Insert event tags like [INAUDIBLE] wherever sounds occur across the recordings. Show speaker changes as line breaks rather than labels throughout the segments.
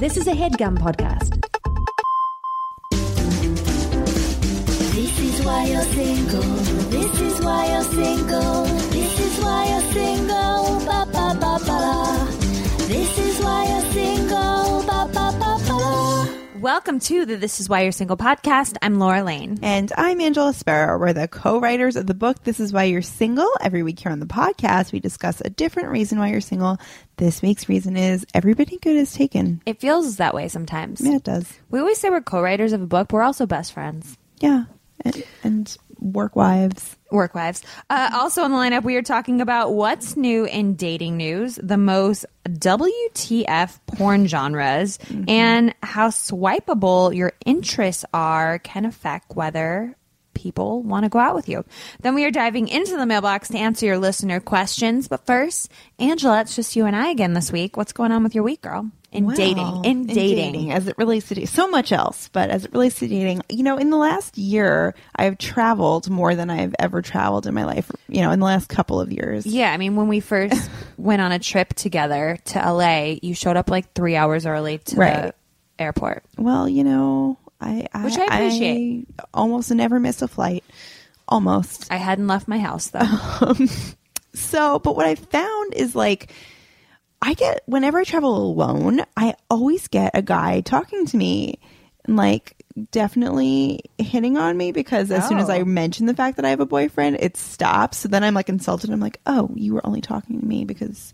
This is a headgum podcast.
This is why you're single. This is why you're single. This is why you're single.
Welcome to the This Is Why You're Single podcast. I'm Laura Lane.
And I'm Angela Spera. We're the co-writers of the book This Is Why You're Single. Every week here on the podcast, we discuss a different reason why you're single. This week's reason is everybody good is taken.
It feels that way sometimes.
Yeah, it does.
We always say we're co-writers of a book, but we're also best friends.
Yeah. And, and work wives.
Work wives. Uh, also on the lineup, we are talking about what's new in dating news, the most WTF porn genres, and how swipeable your interests are can affect whether people want to go out with you. Then we are diving into the mailbox to answer your listener questions. But first, Angela, it's just you and I again this week. What's going on with your week, girl? In dating. In, dating.
as it relates to so much else, but as it relates to dating, you know, in the last year, I've traveled more than I've ever traveled in my life. You know, in the last couple of years.
Yeah, I mean, when we first [LAUGHS] went on a trip together to LA, you showed up like three hours early to
Right.
the airport.
Well, you know, I, I
Which I appreciate.
I almost never miss a flight. Almost.
I hadn't left my house though. [LAUGHS]
Um, so, but what I found is like, I get, whenever I travel alone, I always get a guy talking to me and like definitely hitting on me because as soon as I
Oh.
mention the fact that I have a boyfriend, it stops. So then I'm like insulted. I'm like, oh, you were only talking to me because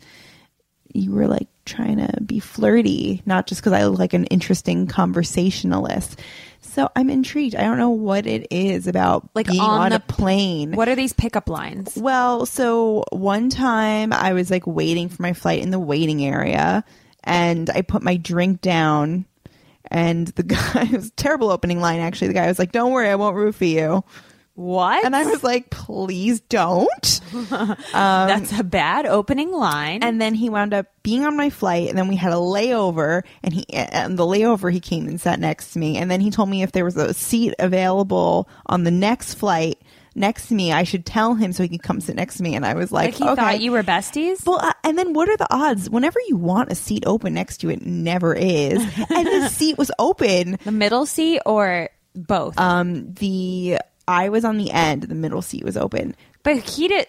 you were like trying to be flirty, not just because I look like an interesting conversationalist. So I'm intrigued. I don't know what it is about
Like
being
on
on,
the-
a plane.
what are these pickup lines?
Well, so one time I was like waiting for my flight in the waiting area and I put my drink down and the [LAUGHS] guy it was a terrible opening line actually. The guy was like, Don't worry, I won't roofie you.
What?
And I was like, Please don't. [LAUGHS]
That's a bad opening line.
And then he wound up being on my flight, and then we had a layover. And he, and the layover, he came and sat next to me, and then he told me if there was a seat available on the next flight next to me, I should tell him so he could come sit next to me. And I was like,
like he
okay.
thought you were besties.
Well, uh, and then what are the odds? Whenever you want a seat open next to you, it, never is. [LAUGHS] and the seat was open.
the middle seat or both?
Um, the I was on the end. The middle seat was open.
but he did.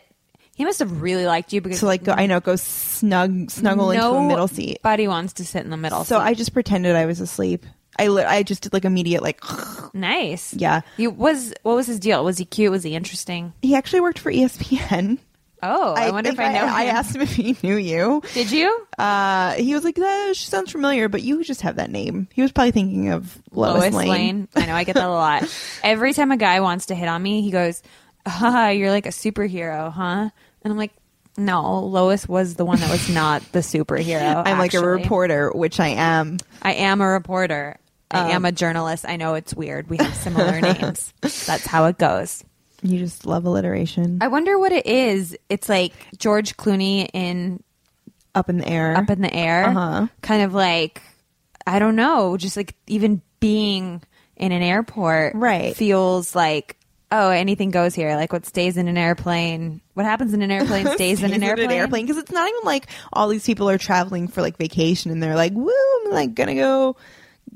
He must have really liked you because
So like, go, I know, go snug, snuggle into a middle seat.
Nobody wants to sit in the middle.
So
seat.
I just pretended I was asleep. I li- I just did like immediate like. [SIGHS]
nice.
Yeah.
You was what was his deal? Was he cute? Was he interesting?
He actually worked for ESPN.
Oh, I, wonder if
think
I know. Him.
I, asked him if he knew you.
Did you?
Uh, he was like, "Uh, "She sounds familiar, but you just have that name." He was probably thinking of Lois, Lane.
I know I get that a lot. [LAUGHS] Every time a guy wants to hit on me, he goes, "Haha, you're like a superhero, huh?" And I'm like, "No, Lois was the one that was not the superhero. [LAUGHS]
I'm like a reporter, which I am.
I am a reporter. I am a journalist. I know it's weird. We have similar [LAUGHS] names. That's how it goes.
You just love alliteration.
I wonder what it is. It's like George Clooney in
Up in the air.
Up in the Air.
Uh-huh.
Kind of like I don't know, just like even being in an airport
Right.
feels like oh, anything goes here. Like what stays in an airplane, what happens in an airplane [LAUGHS] stays in an airplane.
because it's not even like all these people are traveling for like vacation and they're like, "Woo, I'm like gonna go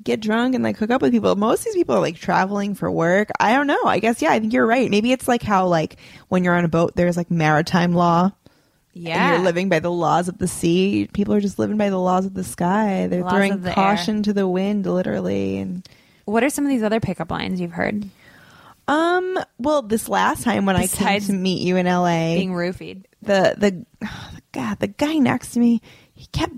get drunk and like hook up with people." Most of these people are like traveling for work. I don't know. I guess yeah. I think you're right. Maybe it's like how like when you're on a boat, there's like maritime law. And
Yeah.
you're living by the laws of the sea. People are just living by the laws of the sky. They're
Laws
throwing
the
caution to the wind, literally. And
What are some of these other pickup lines you've heard?
um, well, this last time when I came to meet you in LA,
Being roofied.
the the [SIGHS] God, the guy next to me, he kept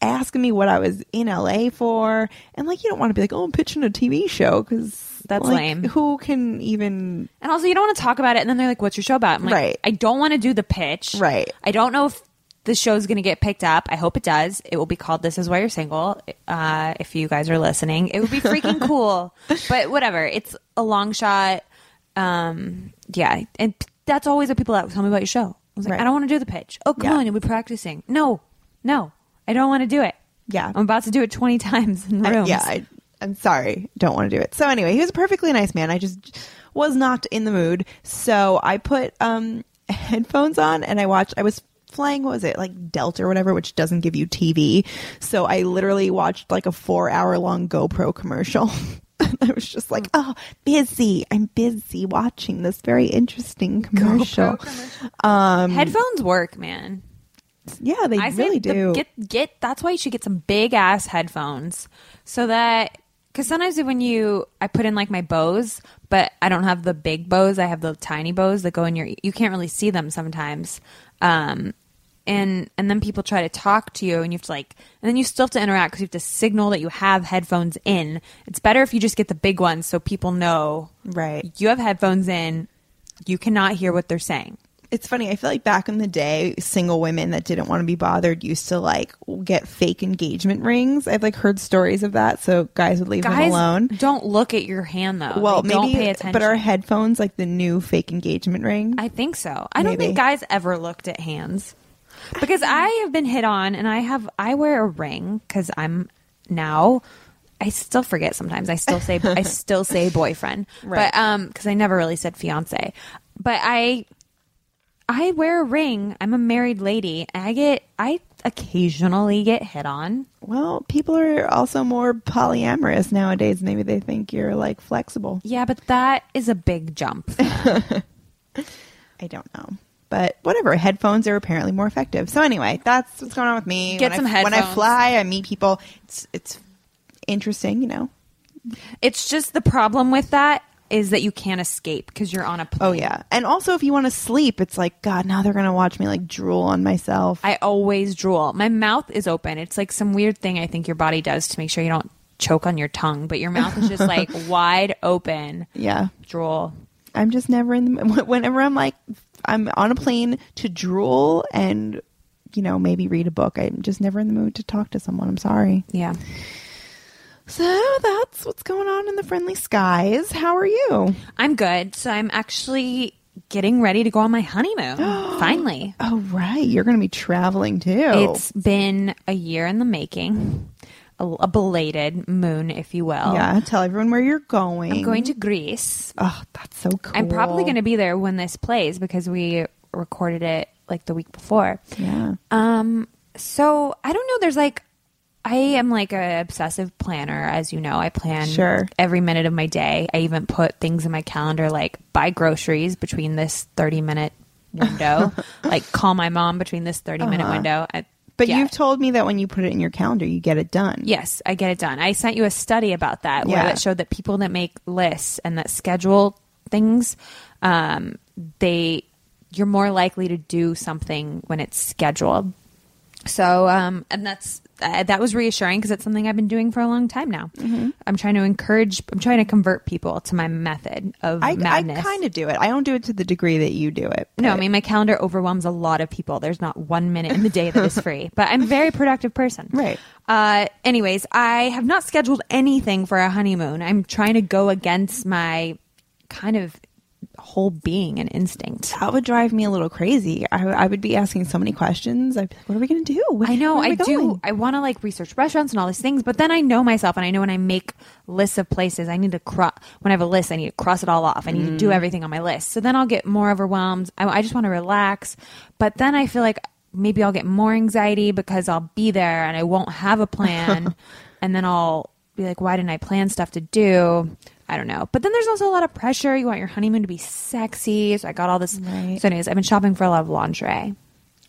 asking me what I was in LA for, and like you don't want to be like, oh, I'm pitching a TV show because
That's
like,
lame.
Who can even
And also, you don't want to talk about it, and then they're like, "What's your show about?" I'm like,
Right.
I don't want to do the pitch.
Right.
I don't know if the show's going to get picked up. I hope it does. It will be called "This Is Why You're Single." Uh, if you guys are listening, it would be freaking cool. [LAUGHS] But whatever, it's a long shot. Um, yeah, and that's always what people that tell me about your show. I was like,
Right.
I don't want to do the pitch. Oh, come
Yeah.
on, you'll be practicing. No, no, I don't want to do it.
Yeah.
I'm about to do it 20 [LAUGHS] times in
I-
rooms.
yeah, I, I'm sorry, don't want to do it. So anyway, he was a perfectly nice man. I just was not in the mood, so I put um [LAUGHS] headphones on and I watched. I was flying what was it like Delta or whatever, which doesn't give you TV. So I literally watched like a four hour long GoPro commercial. [LAUGHS] I was just like, oh, busy. I'm busy watching this very interesting commercial. Um,
Headphones work, man.
Yeah, they
I
really
the-
do.
get get. That's why you should get some big ass headphones, so that because sometimes when you I put in like my bows, but I don't have the big bows. I have the tiny bows that go in your. You can't really see them sometimes. Um, and and then people try to talk to you, and you have to like, and then you still have to interact because you have to signal that you have headphones in. It's better if you just get the big ones so people know
right.
you have headphones in. You cannot hear what they're saying.
It's funny. I feel like back in the day, single women that didn't want to be bothered used to like get fake engagement rings. I've like heard stories of that. So guys would leave them alone.
don't look at your hand though.
Well,
They
maybe,
don't pay attention.
but are headphones like the new fake engagement ring?
I think so. I don't think guys ever looked at hands because I have been hit on, and I have I wear a ring because I'm now. I still forget sometimes. I still say I [LAUGHS] still say boyfriend,
Right.
but um, because I never really said fiance. But I I wear a ring. I'm a married lady. I get I occasionally get hit on.
well, people are also more polyamorous nowadays. Maybe they think you're like flexible.
Yeah, but that is a big jump. [LAUGHS]
I don't know. But whatever, headphones are apparently more effective. So anyway, that's what's going on with me.
Get
when
some
I, When I fly, I meet people. It's it's interesting, you know.
it's just the problem with that is that you can't escape because you're on a oh, plane.
Oh yeah, and also if you want to sleep, it's like God. Now they're gonna watch me like drool on myself.
I always drool. My mouth is open. It's like some weird thing I think your body does to make sure you don't choke on your tongue, but your mouth is just [LAUGHS] like wide open.
yeah,
Drool.
I'm just never in the. [LAUGHS] Whenever I'm like, I'm on a plane to drool and you know maybe read a book. I'm just never in the mood to talk to someone. I'm sorry.
Yeah.
So that's what's going on in the friendly skies. How are you?
I'm good. So I'm actually getting ready to go on my honeymoon. [GASPS] Finally.
Oh right, you're gonna be traveling too.
It's been a year in the making. A, a belated moon, if you will.
yeah. Tell everyone where you're going.
I'm going to Greece.
Oh, that's so cool.
I'm probably going to be there when this plays because we recorded it like the week before.
Yeah.
Um, so I don't know. There's like, I am like a obsessive planner, as you know. I plan
Sure.
every minute of my day. I even put things in my calendar like buy groceries between this 30 minute window, [LAUGHS] like call my mom between this 30 minute
Uh-huh.
window. I,
But
yeah.
you've told me that when you put it in your calendar, you get it done.
Yes, I get it done. I sent you a study about that where
Yeah.
that showed that people that make lists and that schedule things, um, they you're more likely to do something when it's scheduled. So, um, and that's uh, that was reassuring because it's something I've been doing for a long time now.
Mm-hmm.
I'm trying to encourage. I'm trying to convert people to my method of
I, I kind of do it. I don't do it to the degree that you do it.
No, I mean my calendar overwhelms a lot of people. There's not one minute in the day that is [LAUGHS] free, but I'm a very productive person.
Right.
Uh, anyways, I have not scheduled anything for a honeymoon. I'm trying to go against my kind of whole being and instinct.
that would drive me a little crazy. I, I would be asking so many questions. I'd be like, what are we going to do? Where-
I know I do. I want to like research restaurants and all these things, but then I know myself and I know when I make lists of places, I need to cross. When I have a list, I need to cross it all off. I need to
Mm.
do everything on my list. So then I'll get more overwhelmed. I, I just want to relax, but then I feel like maybe I'll get more anxiety because I'll be there and I won't have a plan, [LAUGHS] and then I'll be like, why didn't I plan stuff to do? I don't know. But then there's also a lot of pressure. You want your honeymoon to be sexy. So I got all this.
Right.
So, anyways, I've been shopping for a lot of lingerie.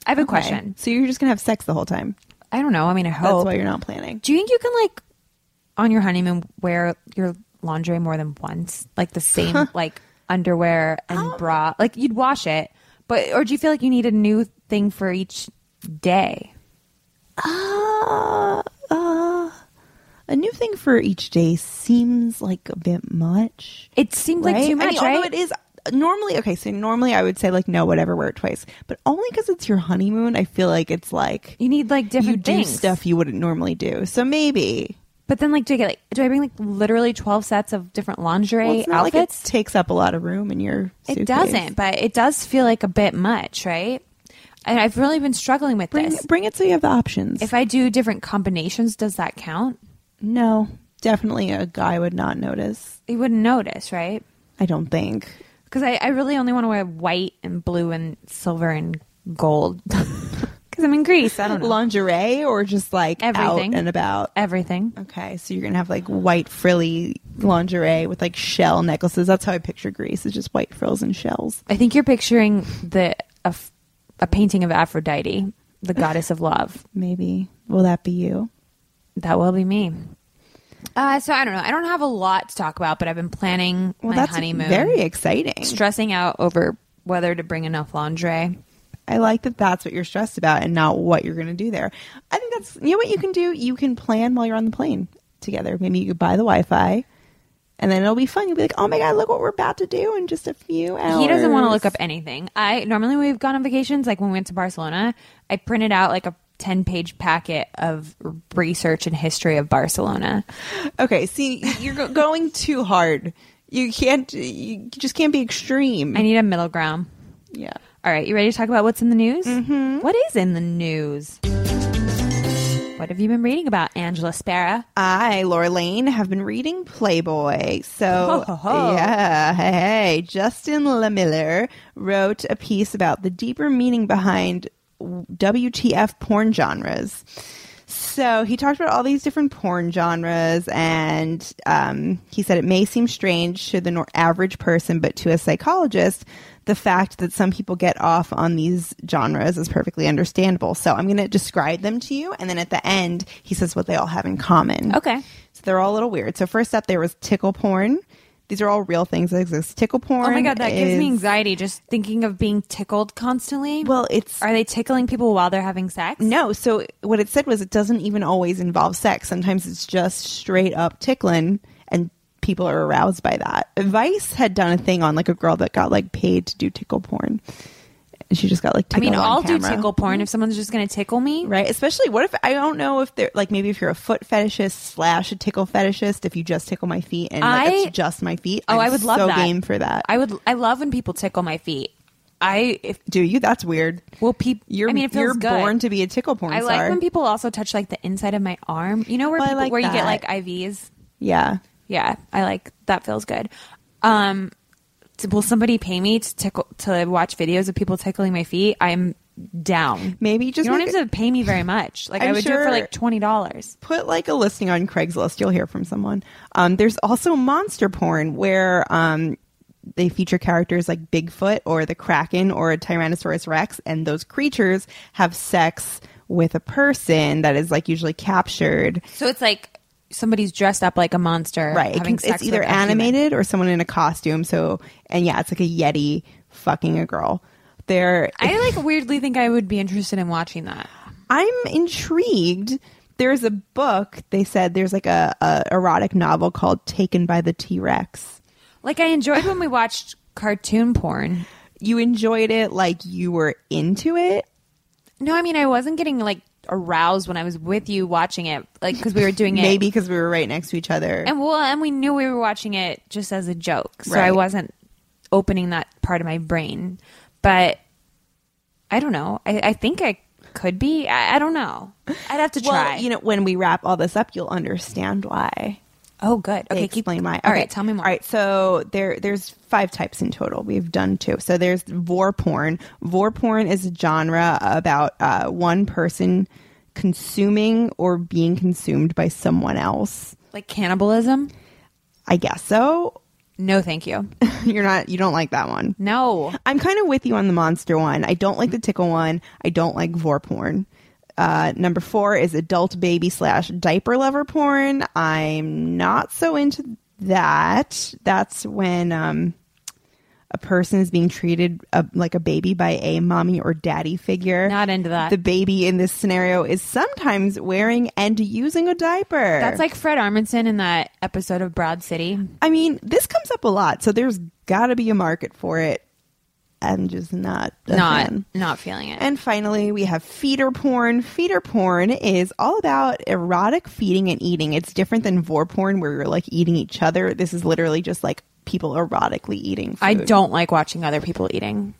I have a
Okay.
question.
So you're just going to have sex the whole time.
I don't know. I mean, I hope.
That's why you're not planning.
Do you think you can like on your honeymoon wear your lingerie more than once, like the same [LAUGHS] like underwear and
Um,
bra? Like you'd wash it, but or do you feel like you need a new thing for each day?
Uh, uh, a new thing for each day seems like a bit much.
It seems like
right?
too
I
much,
mean,
right?
Although it is uh, normally okay. So normally I would say like no, whatever, wear it twice. But only because it's your honeymoon, I feel like it's like
you need like different
you do stuff you wouldn't normally do. So maybe
But then like do I get like do I bring like literally twelve sets of different lingerie
well, it's not like it
outfits?
takes up a lot of room in your. Suitcase.
it doesn't, but it does feel like a bit much, right? And I've really been struggling with
Bring
this.
bring it so you have the options.
If I do different combinations, does that count?
No, definitely a guy would not notice.
You wouldn't notice, right?
I don't think.
Because I, I really only want to wear white and blue and silver and gold. [LAUGHS] Because I'm in Greece. I don't know.
Lingerie or just like
Everything.
out and about?
Everything.
Okay, so you're gonna have like white frilly lingerie with like shell necklaces. That's how I picture Greece. It's just white frills and shells.
I think you're picturing the a, f- a painting of Aphrodite, the goddess of love.
Maybe will that be you?
That will be me. Uh, so I don't know. I don't have a lot to talk about, but I've been planning
Well,
my
that's
honeymoon.
very exciting.
stressing out over whether to bring enough lingerie.
I like that that's what you're stressed about and not what you're going to do there. I think that's, you know what you can do? You can plan while you're on the plane together. Maybe you could buy the Wi Fi and then it'll be fun. You'll be like, oh my God, look what we're about to do in just a few hours.
He doesn't want to look up anything. I normally when we've gone on vacations, like when we went to Barcelona, I printed out like a ten page packet of research and history of Barcelona.
Okay, see, you're going too hard. You can't, you just can't be extreme.
I need a middle ground.
yeah.
All right, you ready to talk about what's in the news? Mm-hmm. is in the news? What have you been reading about, Angela Spera?
I, Laura Lane, have been reading Playboy. So,
Ho, ho, ho.
yeah, hey, hey, Justin Lehmiller wrote a piece about the deeper meaning behind WTF porn genres. So he talked about all these different porn genres, and um, he said it may seem strange to the average person, but to a psychologist, the fact that some people get off on these genres is perfectly understandable. So I'm going to describe them to you, and then at the end, he says what they all have in common.
Okay.
So they're all a little weird. So first up, there was tickle porn. These are all real things that exist. Tickle porn.
Oh my god, that gives me anxiety just thinking of being tickled constantly.
Well, it's
Are they tickling people while they're having sex?
No, so what it said was it doesn't even always involve sex. Sometimes it's just straight up tickling and people are aroused by that. Vice had done a thing on like a girl that got like paid to do tickle porn. And she just got like
I mean, I'll do
camera.
tickle porn if someone's just going to tickle me.
Right, especially what if I don't know if they're like maybe if you're a foot fetishist slash a tickle fetishist, if you just tickle my feet and like,
I-
it's just my feet.
Oh,
I'm
I would love
so
that.
game for that.
I would. I love when people tickle my feet. I if
Do you? That's weird.
well, people.
You're
I mean, it feels
you're
good.
born to be a tickle porn star.
I
star.
like when people also touch like the inside of my arm. You know where
Well,
people,
like
where you get like IVs.
yeah.
Yeah, I like that. Feels good. Um, will somebody pay me to tickle to watch videos of people tickling my feet? I'm down.
Maybe just
you don't
make
have to pay me very much. Like I
I'm
would do it for like twenty dollars.
put like a listing on Craigslist. You'll hear from someone. Um, there's also monster porn where um, they feature characters like Bigfoot or the Kraken or a Tyrannosaurus Rex, and those creatures have sex with a person that is like usually captured.
So it's like somebody's dressed up like a monster,
Right. It can- it's either animated or someone in a costume. So, and yeah, it's like a Yeti fucking a girl. There,
I like weirdly think I would be interested in watching that.
I'm intrigued. There's a book. They said there's like a, a erotic novel called Taken by the T Rex.
Like I enjoyed when we watched cartoon porn.
You enjoyed it like you were into it.
No, I mean I wasn't getting like aroused when I was with you watching it, like because we were doing it.
Maybe because we were right next to each other.
and well, and we knew we were watching it just as a joke, so I wasn't opening that part of my brain. But I don't know. I, I think I could be. I, I don't know. I'd have to
well,
try.
you know, when we wrap all this up, you'll understand why.
Oh, good. Okay, keep
explain why.
All
Okay.
right, tell me more.
All right, so there there's five types in total. We've done two. So there's vore porn. Vore porn is a genre about uh, one person consuming or being consumed by someone else.
Like cannibalism?
I guess so.
No, thank you. [LAUGHS]
You're not. You don't like that one.
No.
I'm kind of with you on the monster one. I don't like the tickle one. I don't like vore porn. Uh, number four is adult baby slash diaper lover porn. I'm not so into that. That's when um, a person is being treated uh, like a baby by a mommy or daddy figure.
Not into that.
The baby in this scenario is sometimes wearing and using a diaper.
That's like Fred Armisen in that episode of Broad City.
I mean, this comes up a lot, so there's got to be a market for it. I'm just not
Not
fan.
not feeling it.
And finally, we have feeder porn. Feeder porn is all about erotic feeding and eating. It's different than vore porn where you're like eating each other. This is literally just like people erotically eating food.
I don't like watching other people eating.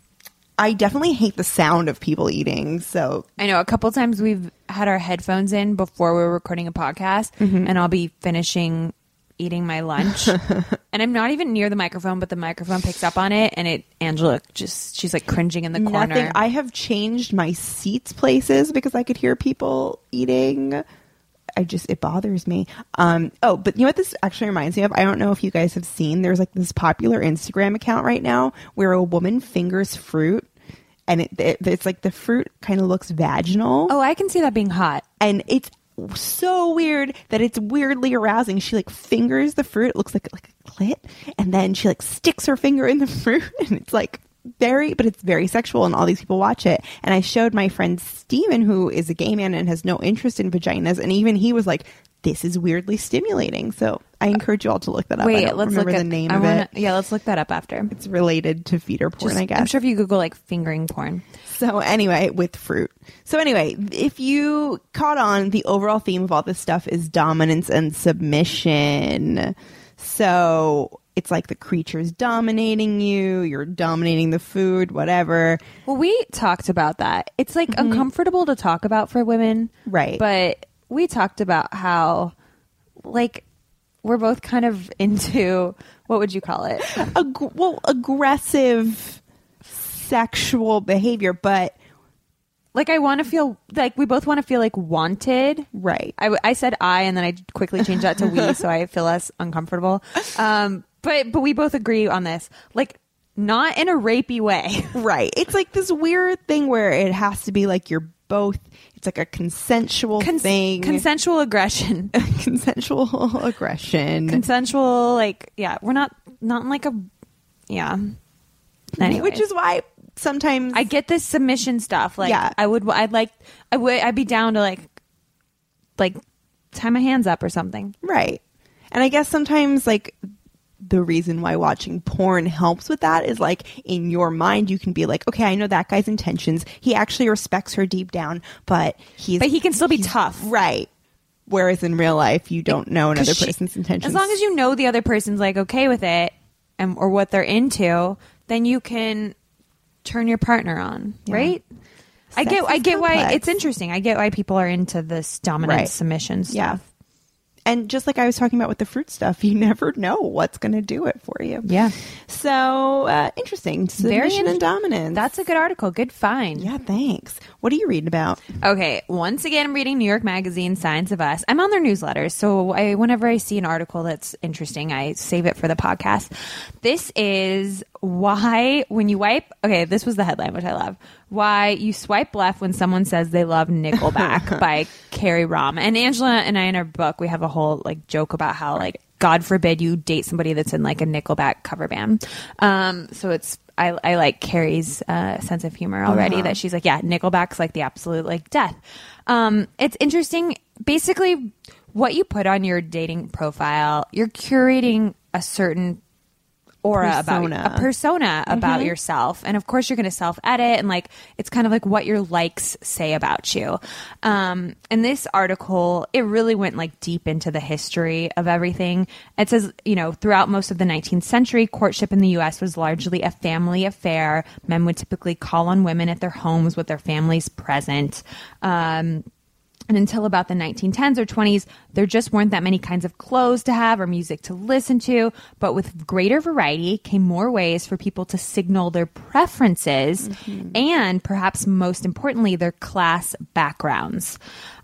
I definitely hate the sound of people eating. So
I know a couple times we've had our headphones in before we were recording a podcast,
Mm-hmm.
and I'll be finishing eating my lunch, [LAUGHS] and I'm not even near the microphone, but the microphone picks up on it, and it Angela just she's like cringing in the corner.
Nothing. I have changed my seats places because I could hear people eating. I just it bothers me. Um oh, but you know what this actually reminds me of? I don't know if you guys have seen there's like this popular Instagram account right now where a woman fingers fruit and it, it it's like the fruit kind of looks vaginal
oh, I can see that being hot.
and it's so weird that it's weirdly arousing. She like fingers the fruit, it looks like like a clit, and then she like sticks her finger in the [LAUGHS] fruit, and it's like very, but it's very sexual, and all these people watch it. And I showed my friend Steven, who is a gay man and has no interest in vaginas, and even he was like, "This is weirdly stimulating." So I encourage you all to look that up. I
Wait,
don't
let's look at
the name
I
of
wanna-
it.
Yeah, let's look that up after.
It's related to feeder porn,
Just-
I guess.
I'm sure if you Google like fingering porn.
So anyway, with fruit. So anyway, if you caught on, the overall theme of all this stuff is dominance and submission. So it's like the creature's dominating you, you're dominating the food, whatever.
Well, we talked about that. It's like uncomfortable to talk about for women.
Right.
But we talked about how, like, we're both kind of [LAUGHS] into what would you call it?
Ag- well, aggressive sexual behavior, but
Like, I want to feel like we both want to feel like wanted.
right.
I, I said I, and then I quickly changed that to we, so I [LAUGHS] feel less uncomfortable. Um, but but we both agree on this, like not in a rapey way. [LAUGHS]
Right. It's like this weird thing where it has to be like you're both it's like a consensual
Cons-
thing.
consensual aggression, [LAUGHS]
consensual aggression.
consensual like yeah, we're not not in like a yeah. Anyway,
Which is why sometimes
I get this submission stuff. Like,
Yeah.
I would, I'd like, I would, I'd be down to like, like, tie my hands up or something.
right. And I guess sometimes like the reason why watching porn helps with that is like in your mind you can be like, okay, I know that guy's intentions. He actually respects her deep down, but he's
But he can still be tough.
Right. Whereas in real life you don't know another
she-
person's intentions.
As long as you know the other person's like okay with it, and or what they're into, then you can turn your partner on,
Yeah.
right? I get, I get why it's interesting. I get why people are into this dominant
Right.
submission stuff.
Yeah. And just like I was talking about with the fruit stuff, [LAUGHS] you never know what's going to do it for you.
Yeah.
So uh, interesting.
Very
Submission
int-
and dominance.
That's a good article. Good find.
yeah. Thanks. What are you reading about?
Okay, once again, I'm reading New York Magazine, Science of Us. I'm on their newsletters, so I, whenever I see an article that's interesting, I save it for the podcast. This is why, when you wipe, okay, this was the headline, which I love. Why you swipe left when someone says they love Nickelback [LAUGHS] by Carrie Rom. And Angela and I, in our book, we have a whole like joke about how like God forbid you date somebody that's in like a Nickelback cover band. Um, so it's I, I like Carrie's uh, sense of humor already. That she's like, yeah, Nickelback's like the absolute like death. Um, it's interesting. Basically, what you put on your dating profile, you're curating a certain aura about
Persona.
a persona. about yourself. And of course you're going to self edit and like it's kind of like what your likes say about you. Um and this article it really went like deep into the history of everything. It says you know throughout most of the 19th century courtship in the US was largely a family affair. Men would typically call on women at their homes with their families present. Um and until about the 1910s or 20s, there just weren't that many kinds of clothes to have or music to listen to. But with greater variety came more ways for people to signal their preferences and perhaps most importantly, their class backgrounds.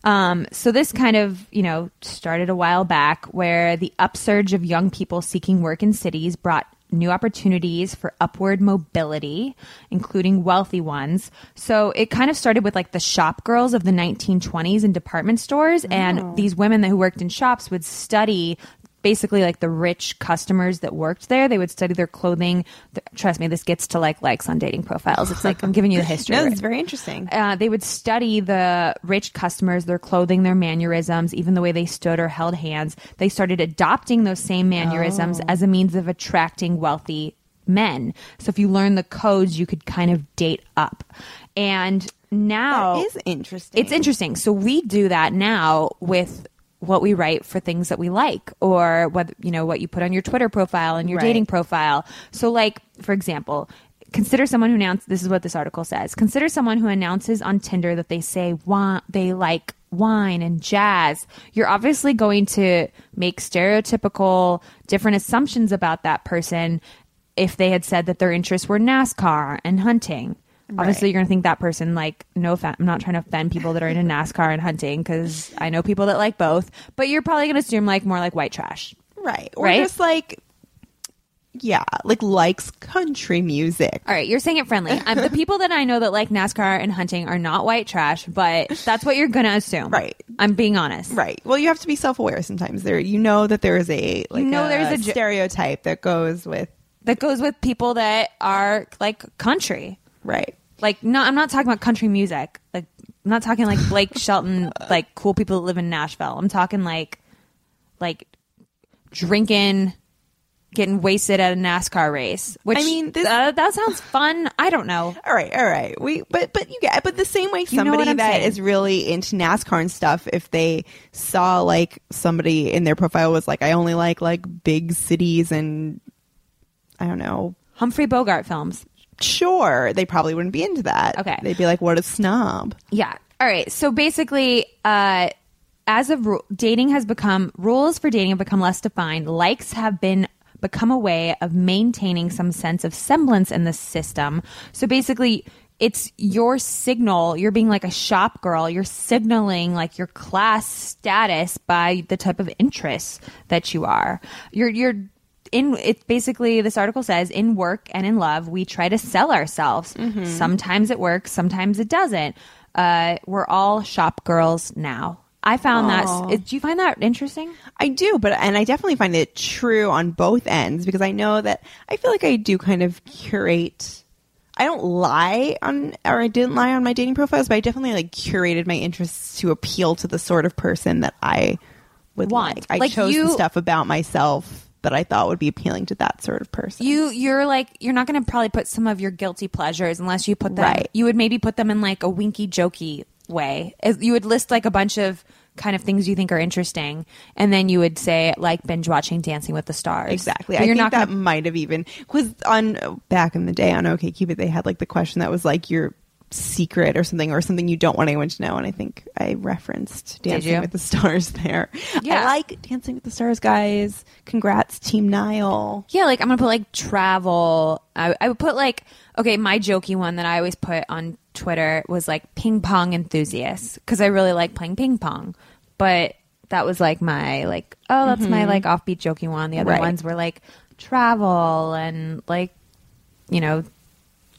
Um, so this kind of, you know, started a while back where the upsurge of young people seeking work in cities brought new opportunities for upward mobility, including wealthy ones. So it kind of started with like the shop girls of the 1920s in department stores. And oh. these women that who worked in shops would study basically like the rich customers that worked there. They would study their clothing. Trust me, this gets to like likes on dating profiles. It's like I'm giving you the [LAUGHS] history.
No, it's very interesting.
Uh, they would study the rich customers, their clothing, their mannerisms, even the way they stood or held hands. They started adopting those same mannerisms as a means of attracting wealthy men. So if you learn the codes, you could kind of date up. And now
That is interesting.
it's interesting. So we do that now with what we write for things that we like or what you know what you put on your Twitter profile and your
Right.
dating profile. So like for example, consider someone who announces this is what this article says. Consider someone who announces on Tinder that they say want they like wine and jazz, you're obviously going to make stereotypical different assumptions about that person if they had said that their interests were NASCAR and hunting. Obviously,
Right.
you're going to think that person, like, no, offense, I'm not trying to offend people that are into NASCAR and hunting because I know people that like both, but you're probably going to assume, like, more like white trash.
Right. Or
Right?
just like, yeah, like likes country music.
All right, you're saying it friendly. Um, the people that I know that like NASCAR and hunting are not white trash, but that's what you're going to assume.
Right.
I'm being honest.
Right. Well, you have to be self-aware sometimes. There, you know that there is a like
know
a
there's a
stereotype that goes with
That goes with people that are like country.
Right.
Like, no, I'm not talking about country music. Like, I'm not talking like Blake [LAUGHS] Shelton, like cool people that live in Nashville. I'm talking like, like drinking, getting wasted at a NASCAR race. Which
I mean, this-
uh, that sounds fun. I don't know. [LAUGHS]
All right, all right. We but but you get but the same way somebody that is really into NASCAR and stuff, if they saw like somebody in their profile was like, I only like like big cities and I don't know.
Humphrey Bogart films.
Sure, they probably wouldn't be into that.
Okay.
they'd be like, "What a snob."
Yeah. All right. So basically, uh, as of ru- dating has become rules for dating have become less defined. Likes have been become a way of maintaining some sense of semblance in the system. So basically. It's your signal. You're being like a shop girl. You're signaling like your class status by the type of interests that you are. You're you're in it basically this article says in work and in love we try to sell ourselves sometimes it works sometimes it doesn't uh, we're all shop girls now i found
Aw.
that do you find that interesting
I do, but and I definitely find it true on both ends because I know that I feel like I do kind of curate. I don't lie on, or I didn't lie on my dating profiles, but I definitely like curated my interests to appeal to the sort of person that I would
Want.
like. I
Like
chose
you-
the stuff about myself that I thought would be appealing to that sort of person.
you you're like you're not going to probably put some of your guilty pleasures unless you put them
Right.
you would maybe put them in like a winky jokey way you would list like a bunch of kind of things you think are interesting and then you would say like binge watching dancing with the stars
Exactly.
But
I
you're
think
not
that
gonna
might have even because on back in the day on OKCupid they had like the question that was like your secret or something or something you don't want anyone to know and I think I referenced Dancing with the Stars there.
Yeah.
I like Dancing with the Stars guys. Congrats Team Nyle.
Yeah, like I'm gonna put like travel. I, I would put like okay, my jokey one that I always put on Twitter was like ping pong enthusiasts because I really like playing ping pong. But that was like my like oh that's my mm-hmm. like offbeat jokey one. The other
Right.
ones were like travel and like you know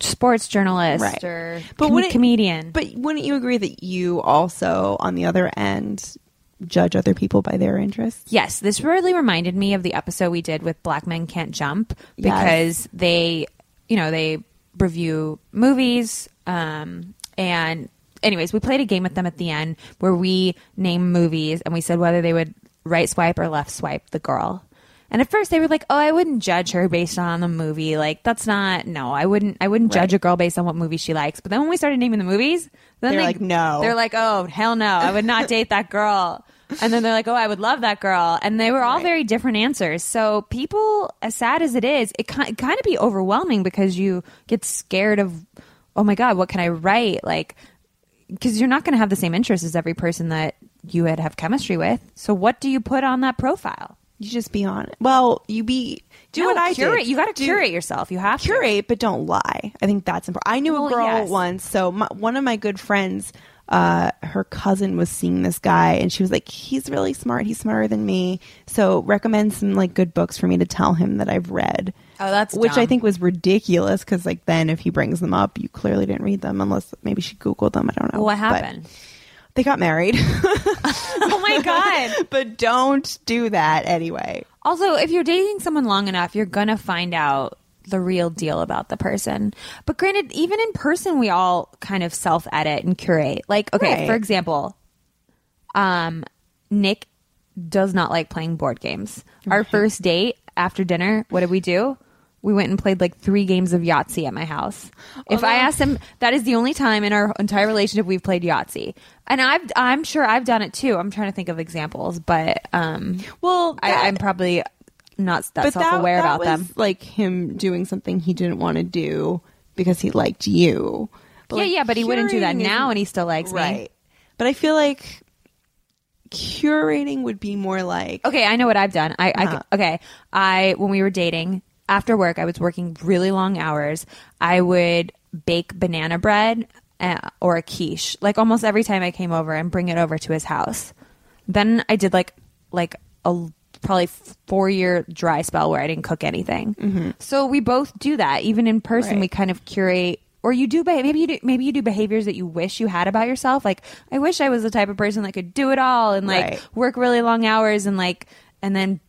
sports journalist
Right.
or
But
com-
wouldn't-
comedian.
But wouldn't you agree that you also on the other end judge other people by their interests?
Yes, this really reminded me of the episode we did with Black Men Can't Jump
Yes.
because they, you know, they review movies. Um, and, anyways, we played a game with them at the end where we name movies and we said whether they would right swipe or left swipe the girl. And at first they were like, "Oh, I wouldn't judge her based on the movie. Like that's not no, I wouldn't. I wouldn't judge a girl based on what movie she likes." But then when we started naming the movies, then
They're
they-
like, "No."
They're like, "Oh, hell no, I would not [LAUGHS] date that girl." And then they're like, "Oh, I would love that girl." And they were all
Right.
very different answers. So people, as sad as it is, it kind kind of be overwhelming because you get scared of, "Oh my god, what can I write?" Like because you're not going to have the same interests as every person that you would have chemistry with. So what do you put on that profile?
You just be on it. Well, you be do
No,
what I
curate.
did.
You got to curate yourself. You have to.
curate, but don't lie. I think that's important. I knew
Well,
a girl
yes.
once. So my, one of my good friends, uh, her cousin was seeing this guy, and she was like, "He's really smart. He's smarter than me." So recommend some like good books for me to tell him that I've read.
Oh, that's
which I think was ridiculous because like then if he brings them up, you clearly didn't read them unless maybe she googled them. I don't know.
What
But
happened?
They got married, [LAUGHS]
oh my god.
but don't do that anyway.
Also, if you're dating someone long enough, you're going to find out the real deal about the person. But granted, even in person, we all kind of self edit and curate. Like, okay,
Right.
for example, um, Nick does not like playing board games. Our first date after dinner, what did we do? We went and played like three games of Yahtzee at my house. If I asked him, that is the only time in our entire relationship we've played Yahtzee, and I've, I'm sure I've done it too. I'm trying to think of examples, but um,
Well,
I,
that-
I'm probably not that
but
self aware
that,
about
was
them.
Like him doing something he didn't want to do because he liked you.
Yeah, yeah, but he wouldn't do that now and he still likes me.
right. But I feel like curating would be more like
Okay, I know what I've done. I,
Uh-huh.
I okay. I when we were dating after work, I was working really long hours. I would bake banana bread uh, or a quiche like almost every time I came over and bring it over to his house. Then I did like like a probably four year dry spell where I didn't cook anything. So we both do that. Even in person,
Right.
we kind of curate. Or you do maybe you do maybe you do behaviors that you wish you had about yourself. Like I wish I was the type of person that could do it all and like
Right.
work really long hours and like and then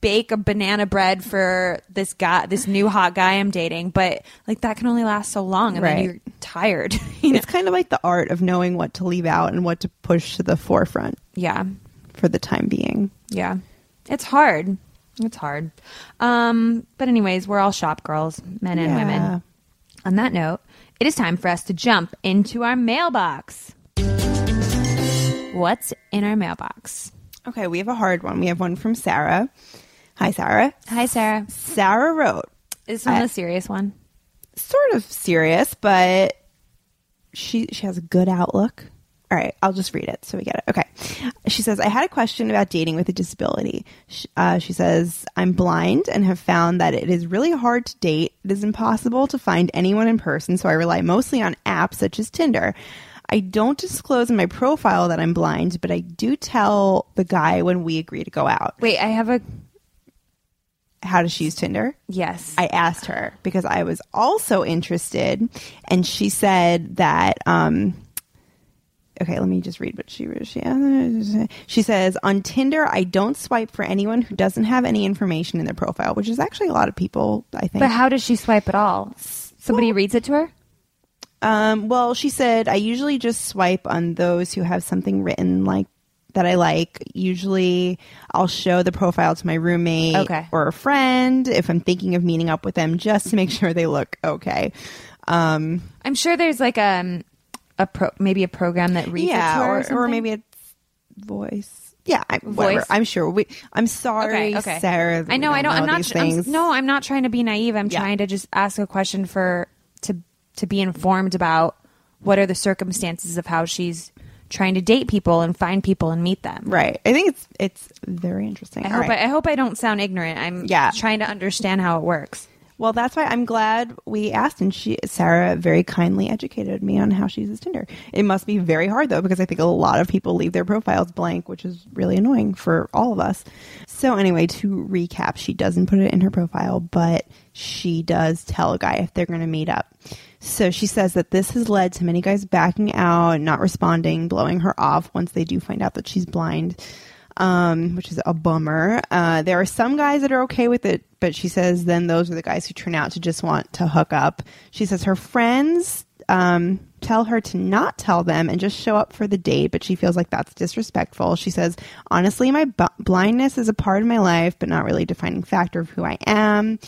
bake a banana bread for this guy this new hot guy I'm dating but like that can only last so long and then you're tired [LAUGHS] you know?
it's kind of like the art of knowing what to leave out and what to push to the forefront
yeah
for the time being.
yeah it's hard it's hard um but anyways we're all shop girls men and
Yeah.
women on that note it is time for us to jump into our mailbox what's in our mailbox
Okay, we have a hard one. We have one from Sarah. Hi, Sarah.
hi sarah
Sarah wrote,
is this one
I-
serious one
sort of serious, but she she has a good outlook. All right, I'll just read it so we get it. Okay. She says, I had a question about dating with a disability. Uh, she says, I'm blind and have found that it is really hard to date. It is impossible to find anyone in person, so I rely mostly on apps such as Tinder. I don't disclose in my profile that I'm blind, but I do tell the guy when we agree to go out.
wait i have a
How does she use Tinder?
yes
I asked her because I was also interested, and she said that. Um, okay, let me just read what she she she says on Tinder. I don't swipe for anyone who doesn't have any information in their profile, which is actually a lot of people. I think.
But how does she swipe at all? Somebody reads it to her?
Um, well, she said I usually just swipe on those who have something written like that I like. Usually, I'll show the profile to my roommate
Okay.
or a friend if I'm thinking of meeting up with them, just to make [LAUGHS] sure they look okay. Um,
I'm sure there's like a a pro, maybe a program that reads
yeah,
or,
or, or maybe it's voice. Yeah, I, whatever.
Voice?
I'm sure. We, I'm sorry,
okay, okay.
Sarah.
I know, I don't. I'm not. I'm, no, I'm not trying to be naive. I'm
Yeah.
trying to just ask a question for to to be informed about what are the circumstances of how she's trying to date people and find people and meet them.
Right. I think it's it's very interesting.
I
All
hope
right.
I, I hope I don't sound ignorant. I'm
Yeah.
trying to understand how it works.
Well, that's why I'm glad we asked, and she, Sarah, very kindly educated me on how she uses Tinder. It must be very hard though, because I think a lot of people leave their profiles blank, which is really annoying for all of us. So anyway, to recap, she doesn't put it in her profile, but she does tell a guy if they're going to meet up. So she says that this has led to many guys backing out, not responding, blowing her off once they do find out that she's blind um, which is a bummer. Uh, there are some guys that are okay with it, but she says then those are the guys who turn out to just want to hook up. She says her friends um, tell her to not tell them and just show up for the date, but she feels like that's disrespectful. She says, honestly, my bu- blindness is a part of my life, but not really a defining factor of who I am.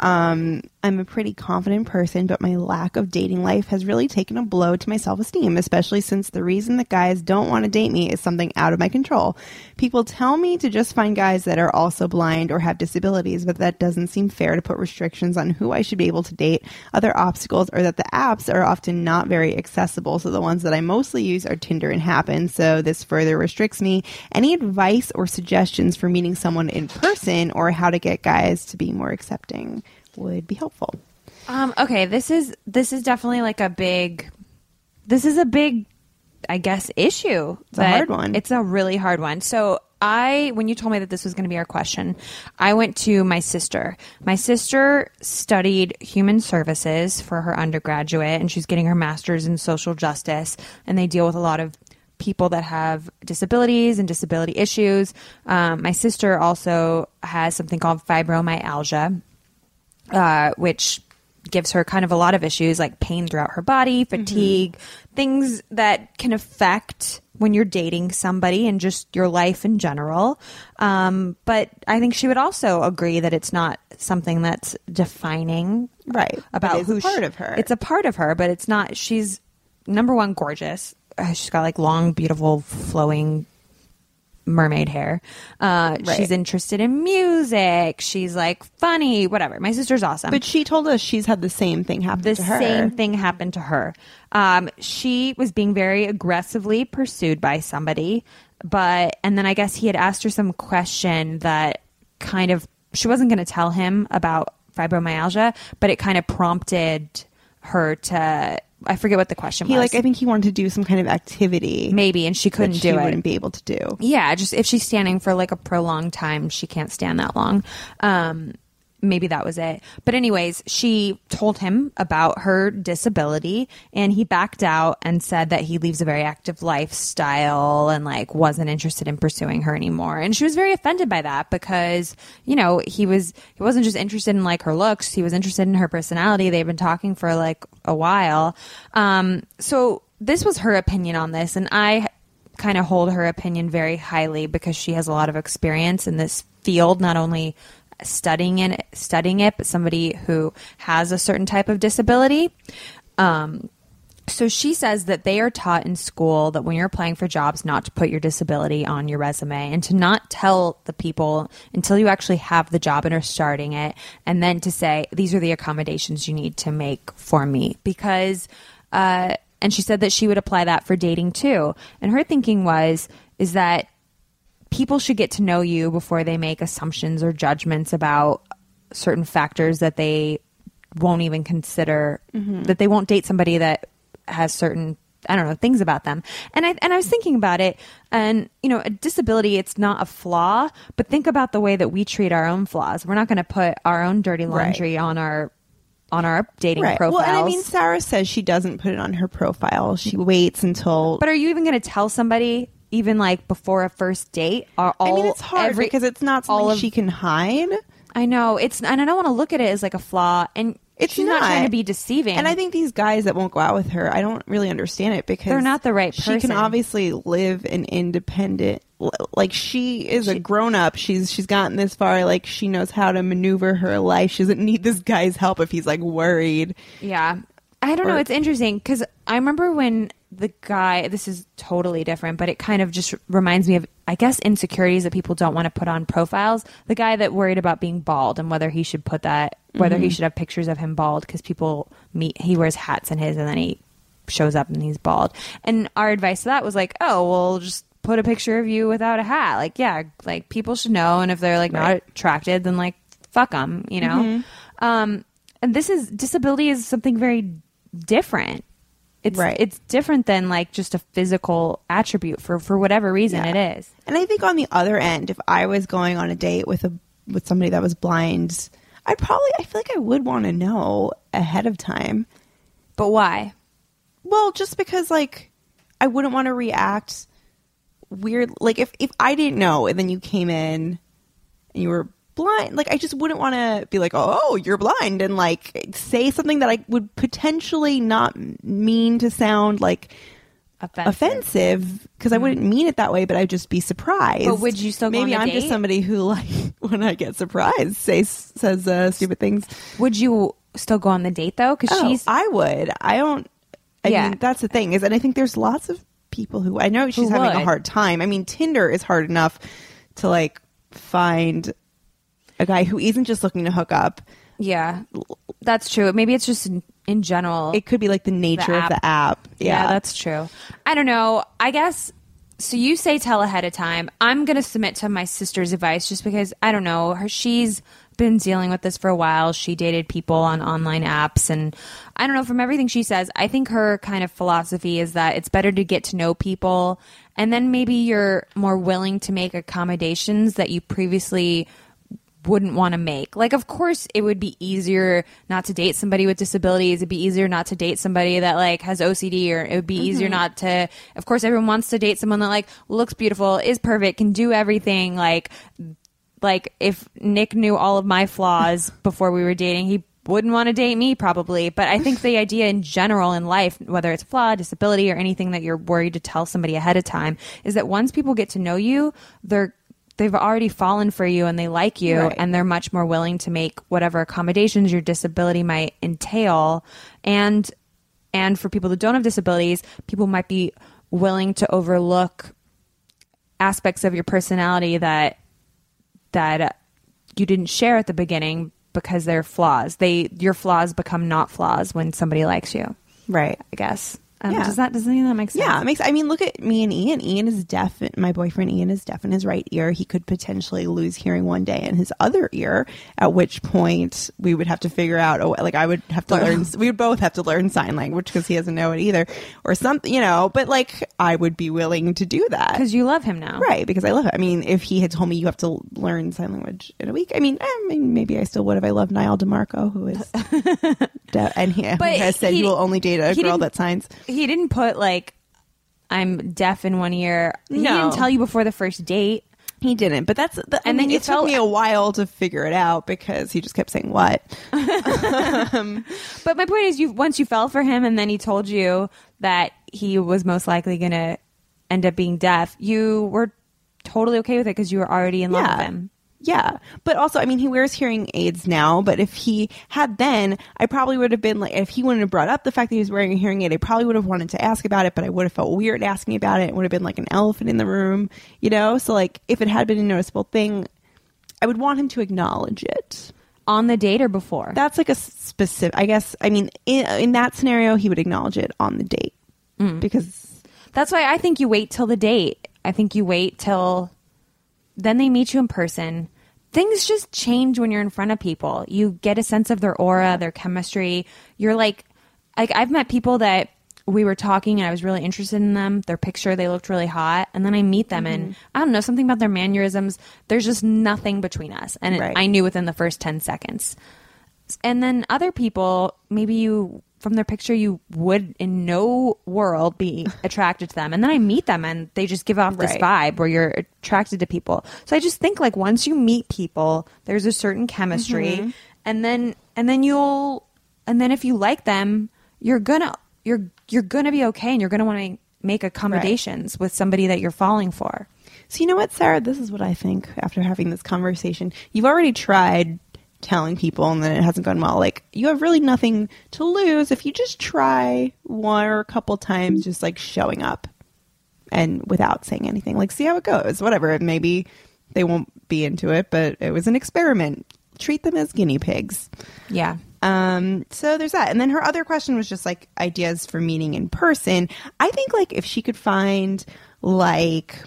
Um, I'm a pretty confident person, but my lack of dating life has really taken a blow to my self esteem, especially since the reason that guys don't want to date me is something out of my control. People tell me to just find guys that are also blind or have disabilities, but that doesn't seem fair to put restrictions on who I should be able to date. Other obstacles are that the apps are often not very accessible, so the ones that I mostly use are Tinder and Happn, so this further restricts me. Any advice or suggestions for meeting someone in person or how to get guys to be more accepting would be helpful.
Um, okay, this is this is definitely like a big. This is a big, I guess, issue.
It's a hard one.
It's a really hard one. So I, when you told me that this was going to be our question, I went to my sister. My sister studied human services for her undergraduate, and she's getting her master's in social justice. And they deal with a lot of people that have disabilities and disability issues. Um, my sister also has something called fibromyalgia uh, which gives her kind of a lot of issues like pain throughout her body, fatigue, things that can affect when you're dating somebody and just your life in general. Um, but I think she would also agree that it's not something that's defining
Right.
about
But it's a
who
part
she-
of her.
It's a part of her, but it's not. She's number one gorgeous. Uh, She's got like long, beautiful, flowing mermaid hair. Uh,
Right.
She's interested in music. She's like funny, whatever. My sister's awesome.
But she told us she's had the same thing happen
the
to her.
same thing happened to her. Um, she was being very aggressively pursued by somebody. but and then I guess he had asked her some question that kind of she wasn't going to tell him about fibromyalgia, but it kind of prompted her to I forget what the question was.
He
was.
like I think he wanted to do some kind of activity
maybe and she couldn't
she
do it.
wouldn't be able to do.
Yeah, just if she's standing for like a prolonged time, she can't stand that long. Um, maybe that was it. But anyways, she told him about her disability and he backed out and said that he leads a very active lifestyle and like wasn't interested in pursuing her anymore. And she was very offended by that because, you know, he was he wasn't just interested in like her looks, he was interested in her personality. They've been talking for like a while. Um, so this was her opinion on this and I kind of hold her opinion very highly because she has a lot of experience in this field, not only studying it, studying it, but somebody who has a certain type of disability. Um, so she says that they are taught in school that when you're applying for jobs, not to put your disability on your resume and to not tell the people until you actually have the job and are starting it, and then to say these are the accommodations you need to make for me because. Uh, and she said that she would apply that for dating too. And her thinking was is that people should get to know you before they make assumptions or judgments about certain factors that they won't even consider mm-hmm. that they won't date somebody that has certain I don't know things about them. And I and I was thinking about it and you know a disability it's not a flaw, but think about the way that we treat our own flaws. We're not going to put our own dirty laundry on our on our dating
Right.
profiles.
Well, and I mean, Sarah says she doesn't put it on her profile. She waits until.
But are you even going to tell somebody even like before a first date? Are all
I mean, it's hard
every-
because it's not
all
something
of-
she can hide.
I know it's, and I don't want to look at it as like a flaw. And
It's
she's not,
not.
trying to be deceiving.
And I think these guys that won't go out with her, I don't really understand it because
They're not the right Person.
She can obviously live an independent, like she is a grown up. She's she's gotten this far. Like she knows how to maneuver her life. She doesn't need this guy's help if he's like worried.
Yeah. I don't know. It's interesting because I remember when the guy, this is totally different, but it kind of just reminds me of, I guess, insecurities that people don't want to put on profiles. The guy that worried about being bald and whether he should put that, whether he should have pictures of him bald because people meet, he wears hats in his and then he shows up and he's bald. And our advice to that was like, oh, well, just put a picture of you without a hat. Like, yeah, like people should know. And if they're like not attracted, then like, fuck them, you know? Um, and this is disability is something very different. It's
Right.
it's different than like just a physical attribute for for whatever reason
Yeah.
it is.
And I think on the other end, if I was going on a date with a with somebody that was blind, I'd probably I feel like I would want to know ahead of time.
But why?
Well, just because like I wouldn't want to react weird like if if I didn't know and then you came in and you were blind, like I just wouldn't want to be like, "Oh, you're blind," and like say something that I would potentially not mean to sound like
Offensive.
because I wouldn't mean it that way, but I'd just be surprised.
But would you still go
Maybe I'm
date?
just somebody who like [LAUGHS] when I get surprised say says uh, stupid things.
Would you still go on the date though? Because
Oh,
she's
I would. I don't. I
Yeah.
mean, that's the thing is, and I think there's lots of people who I know she's
Who
having a hard time. I mean, Tinder is hard enough to like find a guy who isn't just looking to hook up.
yeah, that's true. Maybe it's just in, in general.
It could be like the nature of the app.
Yeah.
Yeah,
that's true. I don't know. I guess so. You say tell ahead of time. I'm going to submit to my sister's advice just because I don't know her. She's been dealing with this for a while. She dated people on online apps, and I don't know. From everything she says, I think her kind of philosophy is that it's better to get to know people, and then maybe you're more willing to make accommodations that you previously wouldn't want to make. Like, of course, it would be easier not to date somebody with disabilities. It'd be easier not to date somebody that like has OCD, or it would be easier mm-hmm. not to. Of course, everyone wants to date someone that like looks beautiful, is perfect, can do everything. Like, like if Nick knew all of my flaws [LAUGHS] before we were dating, he wouldn't want to date me probably. But I think the idea in general in life, whether it's flaw, disability, or anything that you're worried to tell somebody ahead of time, is that once people get to know you, they're they've already fallen for you and they like you
Right.
and they're much more willing to make whatever accommodations your disability might entail and and for people that don't have disabilities people might be willing to overlook aspects of your personality that that you didn't share at the beginning because they're flaws they your flaws become not flaws when somebody likes you
right.
i guess Um,
Yeah.
Does that does any of that make sense?
Yeah, it makes. I mean, look at me and Ian. Ian is deaf. My boyfriend Ian is deaf in his right ear. He could potentially lose hearing one day in his other ear. At which point, we would have to figure out. Oh, like I would have to learn. We would both have to learn sign language because he doesn't know it either, or something. You know, but like I would be willing to do that
because you love him now,
Right, because I love him. I mean, if he had told me you have to learn sign language in a week, I mean, I mean maybe I still would if I loved Nyle DiMarco, who is [LAUGHS] deaf, [LAUGHS] and he,
But
has said he, will only date a girl that signs.
He didn't put like I'm deaf in one ear. He
No.
didn't tell you before the first date.
He didn't, but that's the,
And
and
then
then it
felt-
took me a while to figure it out because he just kept saying what. [LAUGHS]
But my point is, you once you fell for him, and then he told you that he was most likely going to end up being deaf. You were totally okay with it because you were already in love with him.
Yeah. But also, I mean, he wears hearing aids now, but if he had then, I probably would have been like, if he wouldn't have brought up the fact that he was wearing a hearing aid, I probably would have wanted to ask about it, but I would have felt weird asking about it. It would have been like an elephant in the room, you know? So, like, if it had been a noticeable thing, I would want him to acknowledge it.
On the date or before?
That's like a specific, I guess, I mean, in, in that scenario, he would acknowledge it on the date mm. because
That's why I think you wait till the date. I think you wait till then they meet you in person. Things just change when you're in front of people. You get a sense of their aura, their chemistry. You're like, like I've met people that we were talking and I was really interested in them. Their picture, they looked really hot, and then I meet them and mm-hmm. I don't know something about their mannerisms. There's just nothing between us, and it- I knew within the first ten seconds. And then other people, maybe you from their picture, you would in no world be [LAUGHS] attracted to them. And then I meet them and they just give off this vibe where you're attracted to people. So I just think like once you meet people, there's a certain chemistry
Mm-hmm.
and then and then you'll and then if you like them, you're gonna you're you're gonna be okay and you're gonna want to make accommodations with somebody that you're falling for.
So you know what, Sarah? This is what I think after having this conversation. You've already tried telling people and then it hasn't gone well. Like you have really nothing to lose if you just try one or a couple times just like showing up and without saying anything. Like see how it goes. Whatever. Maybe they won't be into it, but it was an experiment. Treat them as guinea pigs.
Yeah.
Um, so there's that. And then her other question was just like ideas for meeting in person. I think like if she could find like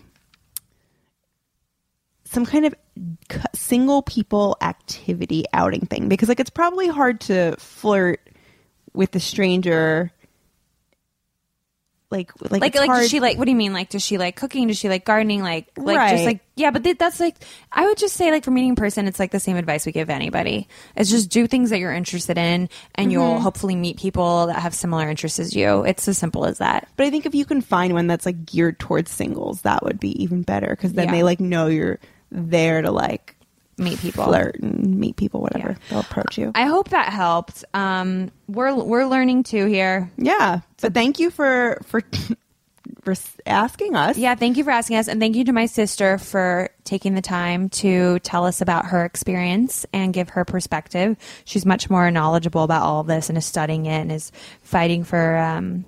some kind of single people activity outing thing. Because like it's probably hard to flirt with a stranger. Like like
like like does she like what do you mean? Like does she like cooking? Does she like gardening? Like like just like yeah but th- that's like i would just say like for meeting in person it's like the same advice we give anybody. It's just do things that you're interested in and you'll
Mm-hmm.
hopefully meet people that have similar interests as you. It's as simple as that.
But I think if you can find one that's like geared towards singles, that would be even better because then
Yeah.
they like know you're there to like
meet people
flirt and meet people, whatever.
Yeah.
They'll approach you.
i hope that helped um we're we're learning too here
yeah. But thank you for for [LAUGHS] for asking us.
Yeah, thank you for asking us. And thank you to my sister for taking the time to tell us about her experience and give her perspective. She's much more knowledgeable about all of this and is studying it and is fighting for um,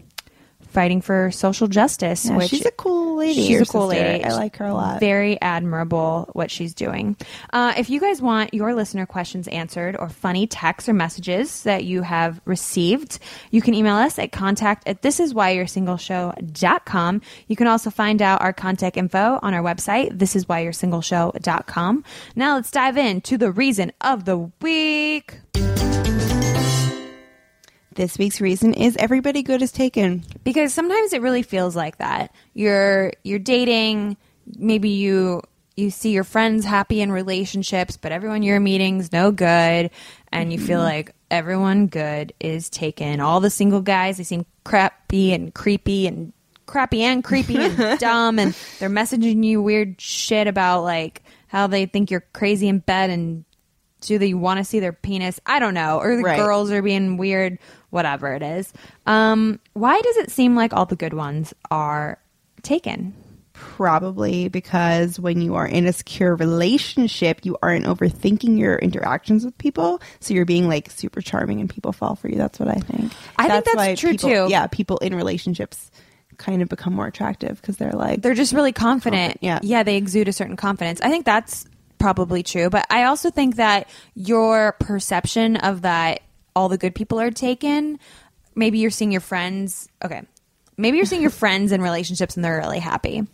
fighting for social justice.
Yeah,
which
she's a cool lady,
She's a cool
sister.
lady.
I like her a lot.
Very admirable what she's doing. Uh, if you guys want your listener questions answered or funny texts or messages that you have received, you can email us at contact at thisiswhyyouresingleshow.com. You can also find out our contact info on our website, thisiswhyyouresingleshow.com. Now let's dive into the reason of the week.
This week's reason is everybody good is taken.
because sometimes it really feels like that you're you're dating maybe you you see your friends happy in relationships but everyone you're meeting's no good and you feel mm-hmm. like everyone good is taken all the single guys they seem crappy and creepy and crappy and creepy and [LAUGHS] dumb and they're messaging you weird shit about like how they think you're crazy in bed and do they want to see their penis? I don't know. Or the
Right.
girls are being weird, whatever it is. Um, why does it seem like all the good ones are taken?
Probably because when you are in a secure relationship, you aren't overthinking your interactions with people. So you're being like super charming and people fall for you. That's what I think.
I think that's true,
people-
too.
Yeah, people in relationships kind of become more attractive because they're like,
They're just really confident.
Confident, yeah.
Yeah, they exude a certain confidence. I think that's probably true. But I also think that your perception of that all the good people are taken, maybe you're seeing your friends. Okay. maybe you're seeing your [LAUGHS] friends in relationships and they're really happy.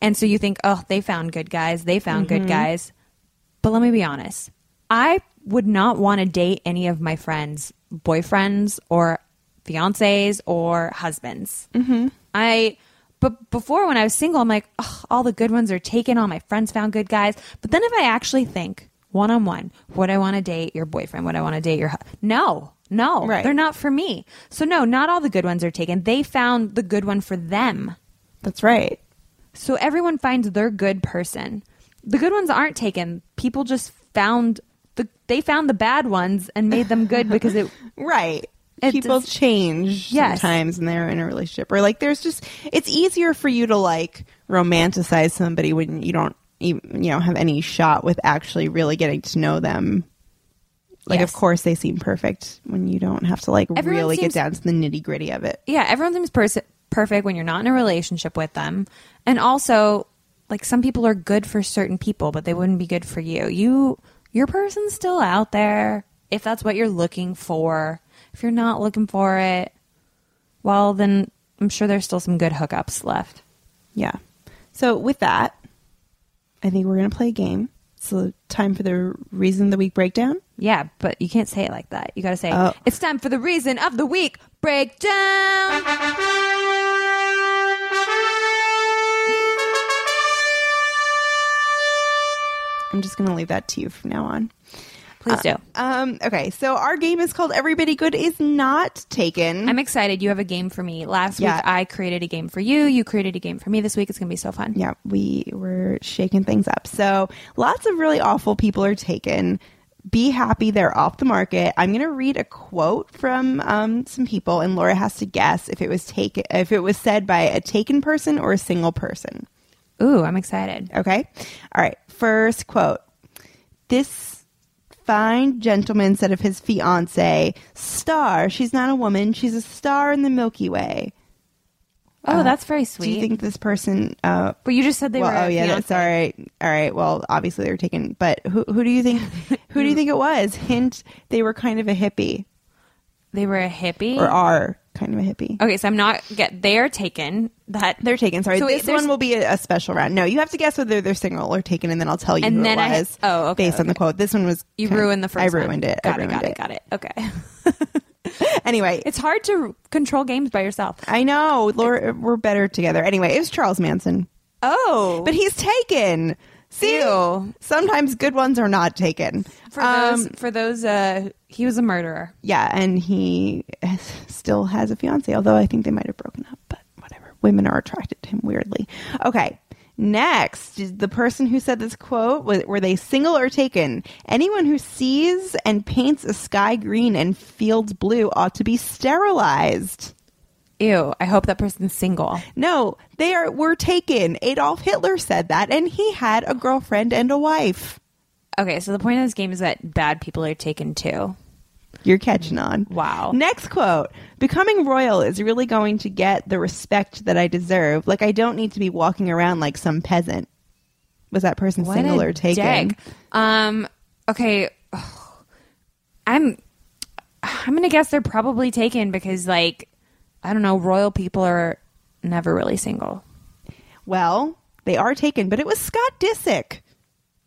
And so you think, oh, they found good guys. They found
Mm-hmm.
good guys. But let me be honest. I would not want to date any of my friends' boyfriends or fiancés or husbands. Mm-hmm. I, but before when I was single, I'm like, oh, all the good ones are taken. All my friends found good guys. But then if I actually think one on one, would I want to date your boyfriend? Would I want to date your, hu- no, no,
Right.
they're not for me. So no, not all the good ones are taken. They found the good one for them.
That's right.
So everyone finds their good person. The good ones aren't taken. People just found the they found the bad ones and made them good because it [LAUGHS]
Right.
It
People change
Yes.
sometimes and they're in a relationship. Or like there's just it's easier for you to like romanticize somebody when you don't even you know have any shot with actually really getting to know them. Like
Yes.
of course they seem perfect when you don't have to like
Everyone
really
seems-
get down to the nitty gritty of it.
yeah, everyone seems pers- perfect when you're not in a relationship with them. And also, like some people are good for certain people, but they wouldn't be good for you. You your person's still out there if that's what you're looking for. If you're not looking for it, well then I'm sure there's still some good hookups left.
Yeah. So with that, I think we're gonna play a game. It's So time for the reason of the week breakdown.
Yeah, but you can't say it like that. You got to say,
Oh.
it's time for the reason of the week breakdown.
I'm just gonna leave that to you from now on.
Please do.
Um, okay, so our game is called Everybody Good is Not Taken.
I'm excited. You have a game for me. Last
Yeah.
week, I created a game for you. You created a game for me. This week, it's going to be so fun.
yeah, we were shaking things up. So lots of really awful people are taken. Be happy they're off the market. I'm going to read a quote from um, some people, and Laura has to guess if it was taken, if it was said by a taken person or a single person.
Ooh, I'm excited.
Okay. All right. First quote. This fine gentleman said of his fiance, star. She's not a woman. She's a star in the Milky Way.
Oh, that's very sweet.
Do you think this person, uh,
but you just said they
well,
were.
oh
a
yeah, that's all right. All right. Well, obviously they were taken, but who, who do you think, [LAUGHS] who do you think it was? Hint, they were kind of a hippie
They were a hippie.
or are kind of a hippie.
okay, so I'm not get. They are taken. That
They're taken. Sorry,
So
this
there's-
one will be a, a special round. No, you have to guess whether they're single or taken, and then I'll tell you
And
who
then I-
was.
oh, okay,
based on the quote. This one was
you
kind-
ruined the first.
I
one.
ruined it.
Got
I
it.
ruined
Got
it.
it. Got it. Okay. [LAUGHS] [LAUGHS]
Anyway,
it's hard to control games by yourself.
I know, Laura, we're better together. Anyway, it was Charles Manson,
Oh,
but he's taken. See,
Ew.
sometimes good ones are not taken.
for
Um,
those for those, uh, he was a murderer.
yeah, and he still has a fiance, although I think they might have broken up. But whatever, women are attracted to him weirdly. Okay. Next, the person who said this quote was, were they single or taken? Anyone who sees and paints a sky green and fields blue ought to be sterilized.
Ew. I hope that person's single.
No, they are were taken. Adolf Hitler said that, and he had a girlfriend and a wife.
Okay, so the point of this game is that bad people are taken too.
You're catching on.
Wow.
Next quote Becoming royal is really going to get the respect that I deserve. Like, I don't need to be walking around like some peasant. Was that person
What
single or taken?
Um. Okay. [SIGHS] I'm. I'm gonna guess they're probably taken because, like, I don't know, royal people are never really single.
Well, they are taken, but it was Scott Disick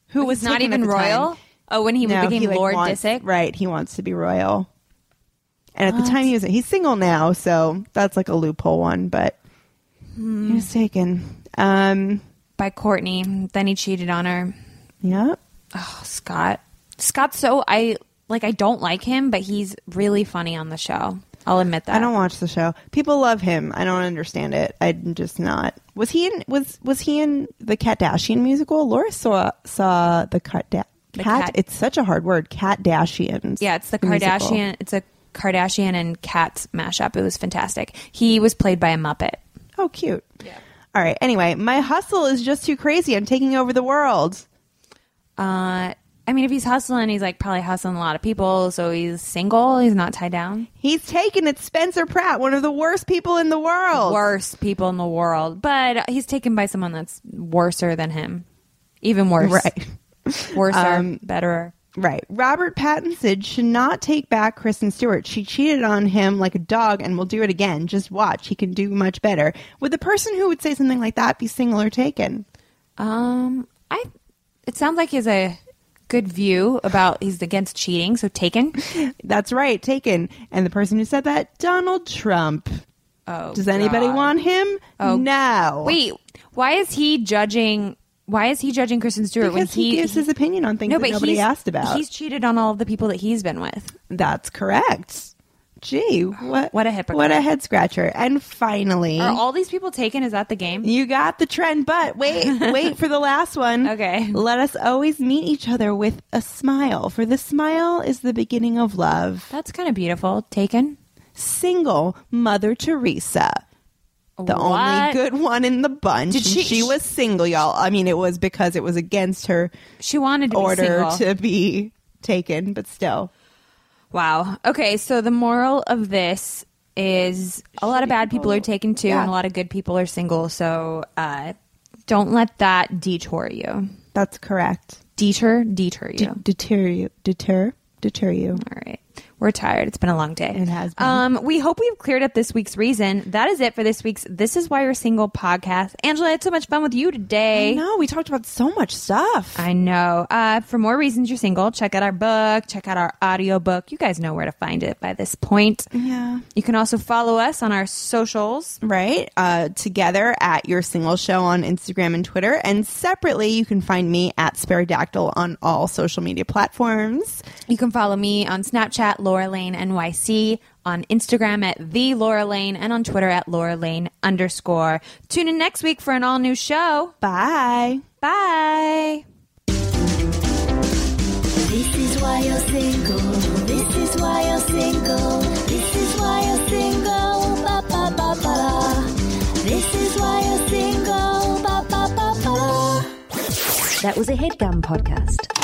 who was
not even
the time.
royal. Oh, when he
No,
became
he, like,
Lord
wants-
Disick.
Right, he wants to be royal. And at the time he was he's single now, so that's like a loophole one, but
Hmm.
he was taken. Um
by Kourtney. Then he cheated on her.
yeah.
Oh, Scott. Scott's so I like. I don't like him, but he's really funny on the show. I'll admit that.
I don't watch the show. People love him. I don't understand it. I'm just not. Was he in was was he in the Kardashian musical? Laura saw saw the Karda-
The
cat.
Kat-
It's such a hard word. Kardashians.
Yeah, it's the
musical.
Kardashian. It's a Kardashian and Cats mashup. It was fantastic. He was played by a Muppet.
Oh, cute. Yeah. All right. Anyway, my hustle is just too crazy. I'm taking over the world.
Uh, I mean, if he's hustling, he's like probably hustling a lot of people. So he's single. He's not tied down.
He's taken it. Spencer Pratt, one of the worst people in the world.
Worst people in the world, but he's taken by someone that's worser than him, even worse.
Right.
Worser,
Um,
betterer.
Right. Robert Pattinson should not take back Kristen Stewart. She cheated on him like a dog and will do it again. Just watch. He can do much better. Would the person who would say something like that be single or taken?
Um, I. It sounds like he's a good view about he's against cheating, so taken.
That's right, taken. And the person who said that, Donald Trump.
Oh,
Does anybody
God.
want him?
Oh.
no.
Wait, why is he judging? Why is he judging Kristen Stewart
because
when
he, gives his opinion on things
no,
that
but
nobody asked about.
He's cheated on all of the people that he's been with.
That's correct. Gee, what
What a hypocrite.
What a head scratcher. And finally,
Are all these people taken? Is that the game?
You got the trend, but wait, [LAUGHS] wait for the last one.
Okay.
Let us always meet each other with a smile, for the smile is the beginning of love.
That's kind of beautiful. Taken.
Single Mother Teresa. The only good one in the bunch.
Did she-
she was single, y'all. I mean, it was because it was against her
She wanted to be
order
single.
to be taken, but still.
Wow. Okay, so the moral of this is a lot of bad people are taken too,
Yeah.
and a lot of good people are single. So uh, don't let that detour you.
That's correct.
Deter, deter you.
D- deter you. Deter? Deter you.
All right. We're tired. It's been a long day.
It has been.
Um, we hope we've cleared up this week's reason. That is it for this week's This Is Why You're Single podcast. Angela, I had so much fun with you today.
No, we talked about so much stuff.
I know. Uh, for more reasons you're single, check out our book, check out our audiobook. You guys know where to find it by this point.
yeah.
You can also follow us on our socials.
right? Uh, together at Your Single Show on Instagram and Twitter. And separately, you can find me at Speradactyl on all social media platforms.
You can follow me on Snapchat, Laura Lane NYC, on Instagram at the Laura Lane, and on Twitter at Laura Lane underscore. Tune in next week for an all new show.
Bye.
Bye.
This is why you're single. This is why you're single. This is why you're single. Ba ba ba ba. This is why you're single. Ba ba ba ba.
That was a headgum podcast.